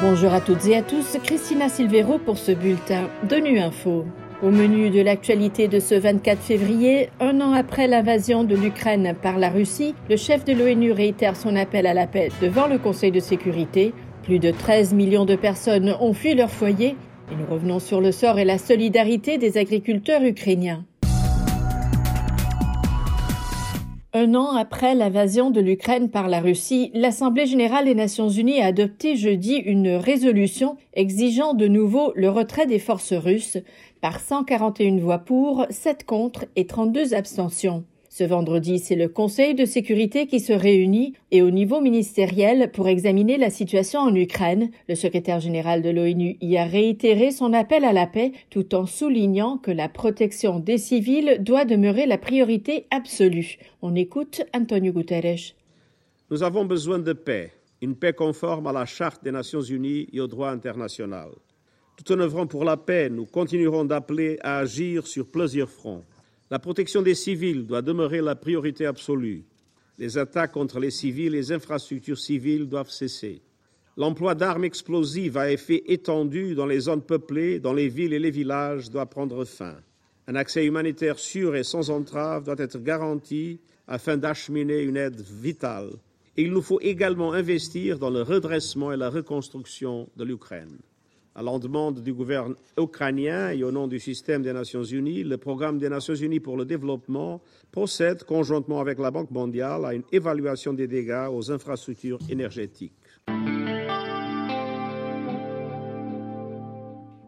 Bonjour à toutes et à tous, Christina Silvero pour ce bulletin de Nu Info. Au menu de l'actualité de ce 24 février, un an après l'invasion de l'Ukraine par la Russie, le chef de l'ONU réitère son appel à la paix devant le Conseil de sécurité. Plus de 13 millions de personnes ont fui leur foyer et nous revenons sur le sort et la solidarité des agriculteurs ukrainiens. Un an après l'invasion de l'Ukraine par la Russie, l'Assemblée générale des Nations unies a adopté jeudi une résolution exigeant de nouveau le retrait des forces russes par 141 voix pour, 7 contre et 32 abstentions. Ce vendredi, c'est le Conseil de sécurité qui se réunit et au niveau ministériel pour examiner la situation en Ukraine. Le secrétaire général de l'ONU y a réitéré son appel à la paix tout en soulignant que la protection des civils doit demeurer la priorité absolue. On écoute Antonio Guterres. Nous avons besoin de paix, une paix conforme à la Charte des Nations Unies et au droit international. Tout en œuvrant pour la paix, nous continuerons d'appeler à agir sur plusieurs fronts. La protection des civils doit demeurer la priorité absolue. Les attaques contre les civils et les infrastructures civiles doivent cesser. L'emploi d'armes explosives à effet étendu dans les zones peuplées, dans les villes et les villages doit prendre fin. Un accès humanitaire sûr et sans entrave doit être garanti afin d'acheminer une aide vitale. Et il nous faut également investir dans le redressement et la reconstruction de l'Ukraine. À la demande du gouvernement ukrainien et au nom du système des Nations Unies, le programme des Nations Unies pour le développement procède conjointement avec la Banque mondiale à une évaluation des dégâts aux infrastructures énergétiques.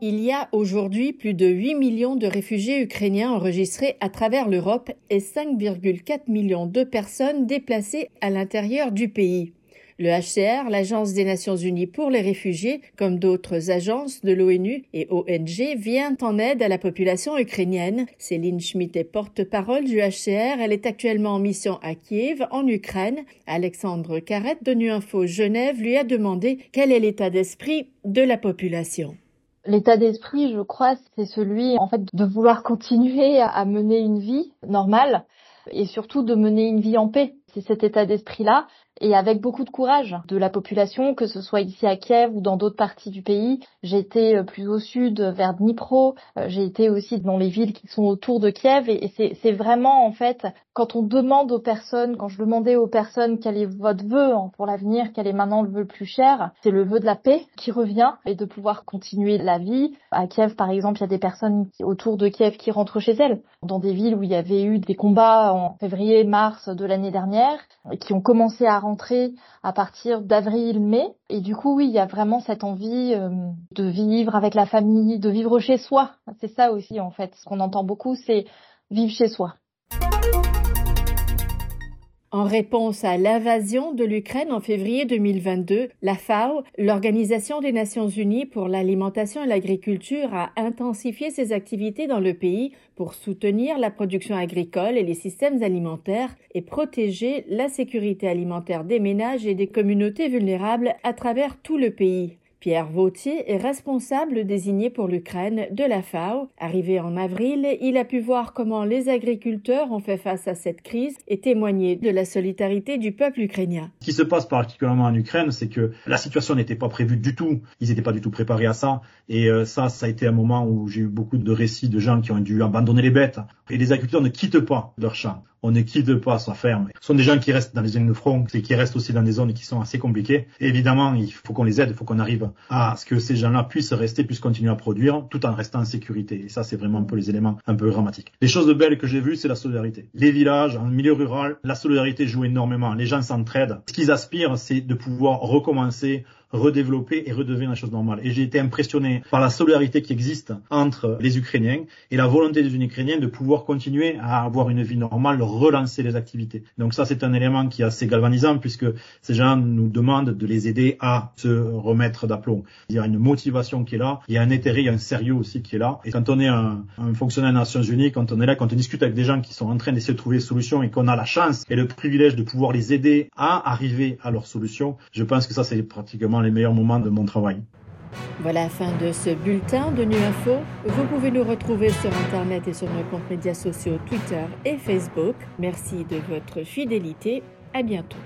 Il y a aujourd'hui plus de 8 millions de réfugiés ukrainiens enregistrés à travers l'Europe et 5,4 millions de personnes déplacées à l'intérieur du pays. Le HCR, l'Agence des Nations Unies pour les réfugiés, comme d'autres agences de l'ONU et ONG, vient en aide à la population ukrainienne. Céline Schmitt est porte-parole du HCR. Elle est actuellement en mission à Kiev, en Ukraine. Alexandre Carrette de Info Genève lui a demandé quel est l'état d'esprit de la population. L'état d'esprit, je crois, c'est celui en fait de vouloir continuer à mener une vie normale et surtout de mener une vie en paix. C'est cet état d'esprit-là et avec beaucoup de courage de la population, que ce soit ici à Kiev ou dans d'autres parties du pays. J'ai été euh, plus au sud, vers Dnipro, euh, j'ai été aussi dans les villes qui sont autour de Kiev, et c'est vraiment en fait, quand on demande aux personnes, quand je demandais aux personnes quel est votre vœu hein, pour l'avenir, quel est maintenant le vœu le plus cher, c'est le vœu de la paix qui revient et de pouvoir continuer la vie. À Kiev, par exemple, il y a des personnes autour de Kiev qui rentrent chez elles, dans des villes où il y avait eu des combats en février-mars de l'année dernière, qui ont commencé à rentrer à partir d'avril-mai. Et du coup, oui, il y a vraiment cette envie euh, de vivre avec la famille, de vivre chez soi. C'est ça aussi, en fait. Ce qu'on entend beaucoup, c'est vivre chez soi. En réponse à l'invasion de l'Ukraine en février 2022, la FAO, l'Organisation des Nations Unies pour l'alimentation et l'agriculture, a intensifié ses activités dans le pays pour soutenir la production agricole et les systèmes alimentaires et protéger la sécurité alimentaire des ménages et des communautés vulnérables à travers tout le pays. Pierre Vautier est responsable désigné pour l'Ukraine de la FAO. Arrivé en avril, il a pu voir comment les agriculteurs ont fait face à cette crise et témoigner de la solidarité du peuple ukrainien. Ce qui se passe particulièrement en Ukraine, c'est que la situation n'était pas prévue du tout. Ils n'étaient pas du tout préparés à ça. Et euh, ça, ça a été un moment où j'ai eu beaucoup de récits de gens qui ont dû abandonner les bêtes. Et les agriculteurs ne quittent pas leur champ on ne quitte pas sa ferme. Ce sont des gens qui restent dans les zones de front et qui restent aussi dans des zones qui sont assez compliquées. évidemment, il faut qu'on les aide, il faut qu'on arrive à ce que ces gens-là puissent rester, puissent continuer à produire tout en restant en sécurité. Et ça, c'est vraiment un peu les éléments un peu dramatiques. Les choses belles que j'ai vues, c'est la solidarité. Les villages, en milieu rural, la solidarité joue énormément. Les gens s'entraident. Ce qu'ils aspirent, c'est de pouvoir recommencer redévelopper et redevenir la chose normale. Et j'ai été impressionné par la solidarité qui existe entre les Ukrainiens et la volonté des Ukrainiens de pouvoir continuer à avoir une vie normale, relancer les activités. Donc ça, c'est un élément qui est assez galvanisant puisque ces gens nous demandent de les aider à se remettre d'aplomb. Il y a une motivation qui est là, il y a un intérêt, il y a un sérieux aussi qui est là. Et quand on est un, un fonctionnaire des Nations Unies, quand on est là, quand on discute avec des gens qui sont en train d'essayer de trouver des solutions et qu'on a la chance et le privilège de pouvoir les aider à arriver à leurs solutions, je pense que ça, c'est pratiquement les meilleurs moments de mon travail. Voilà la fin de ce bulletin de Nu Info. Vous pouvez nous retrouver sur Internet et sur nos comptes médias sociaux Twitter et Facebook. Merci de votre fidélité. À bientôt.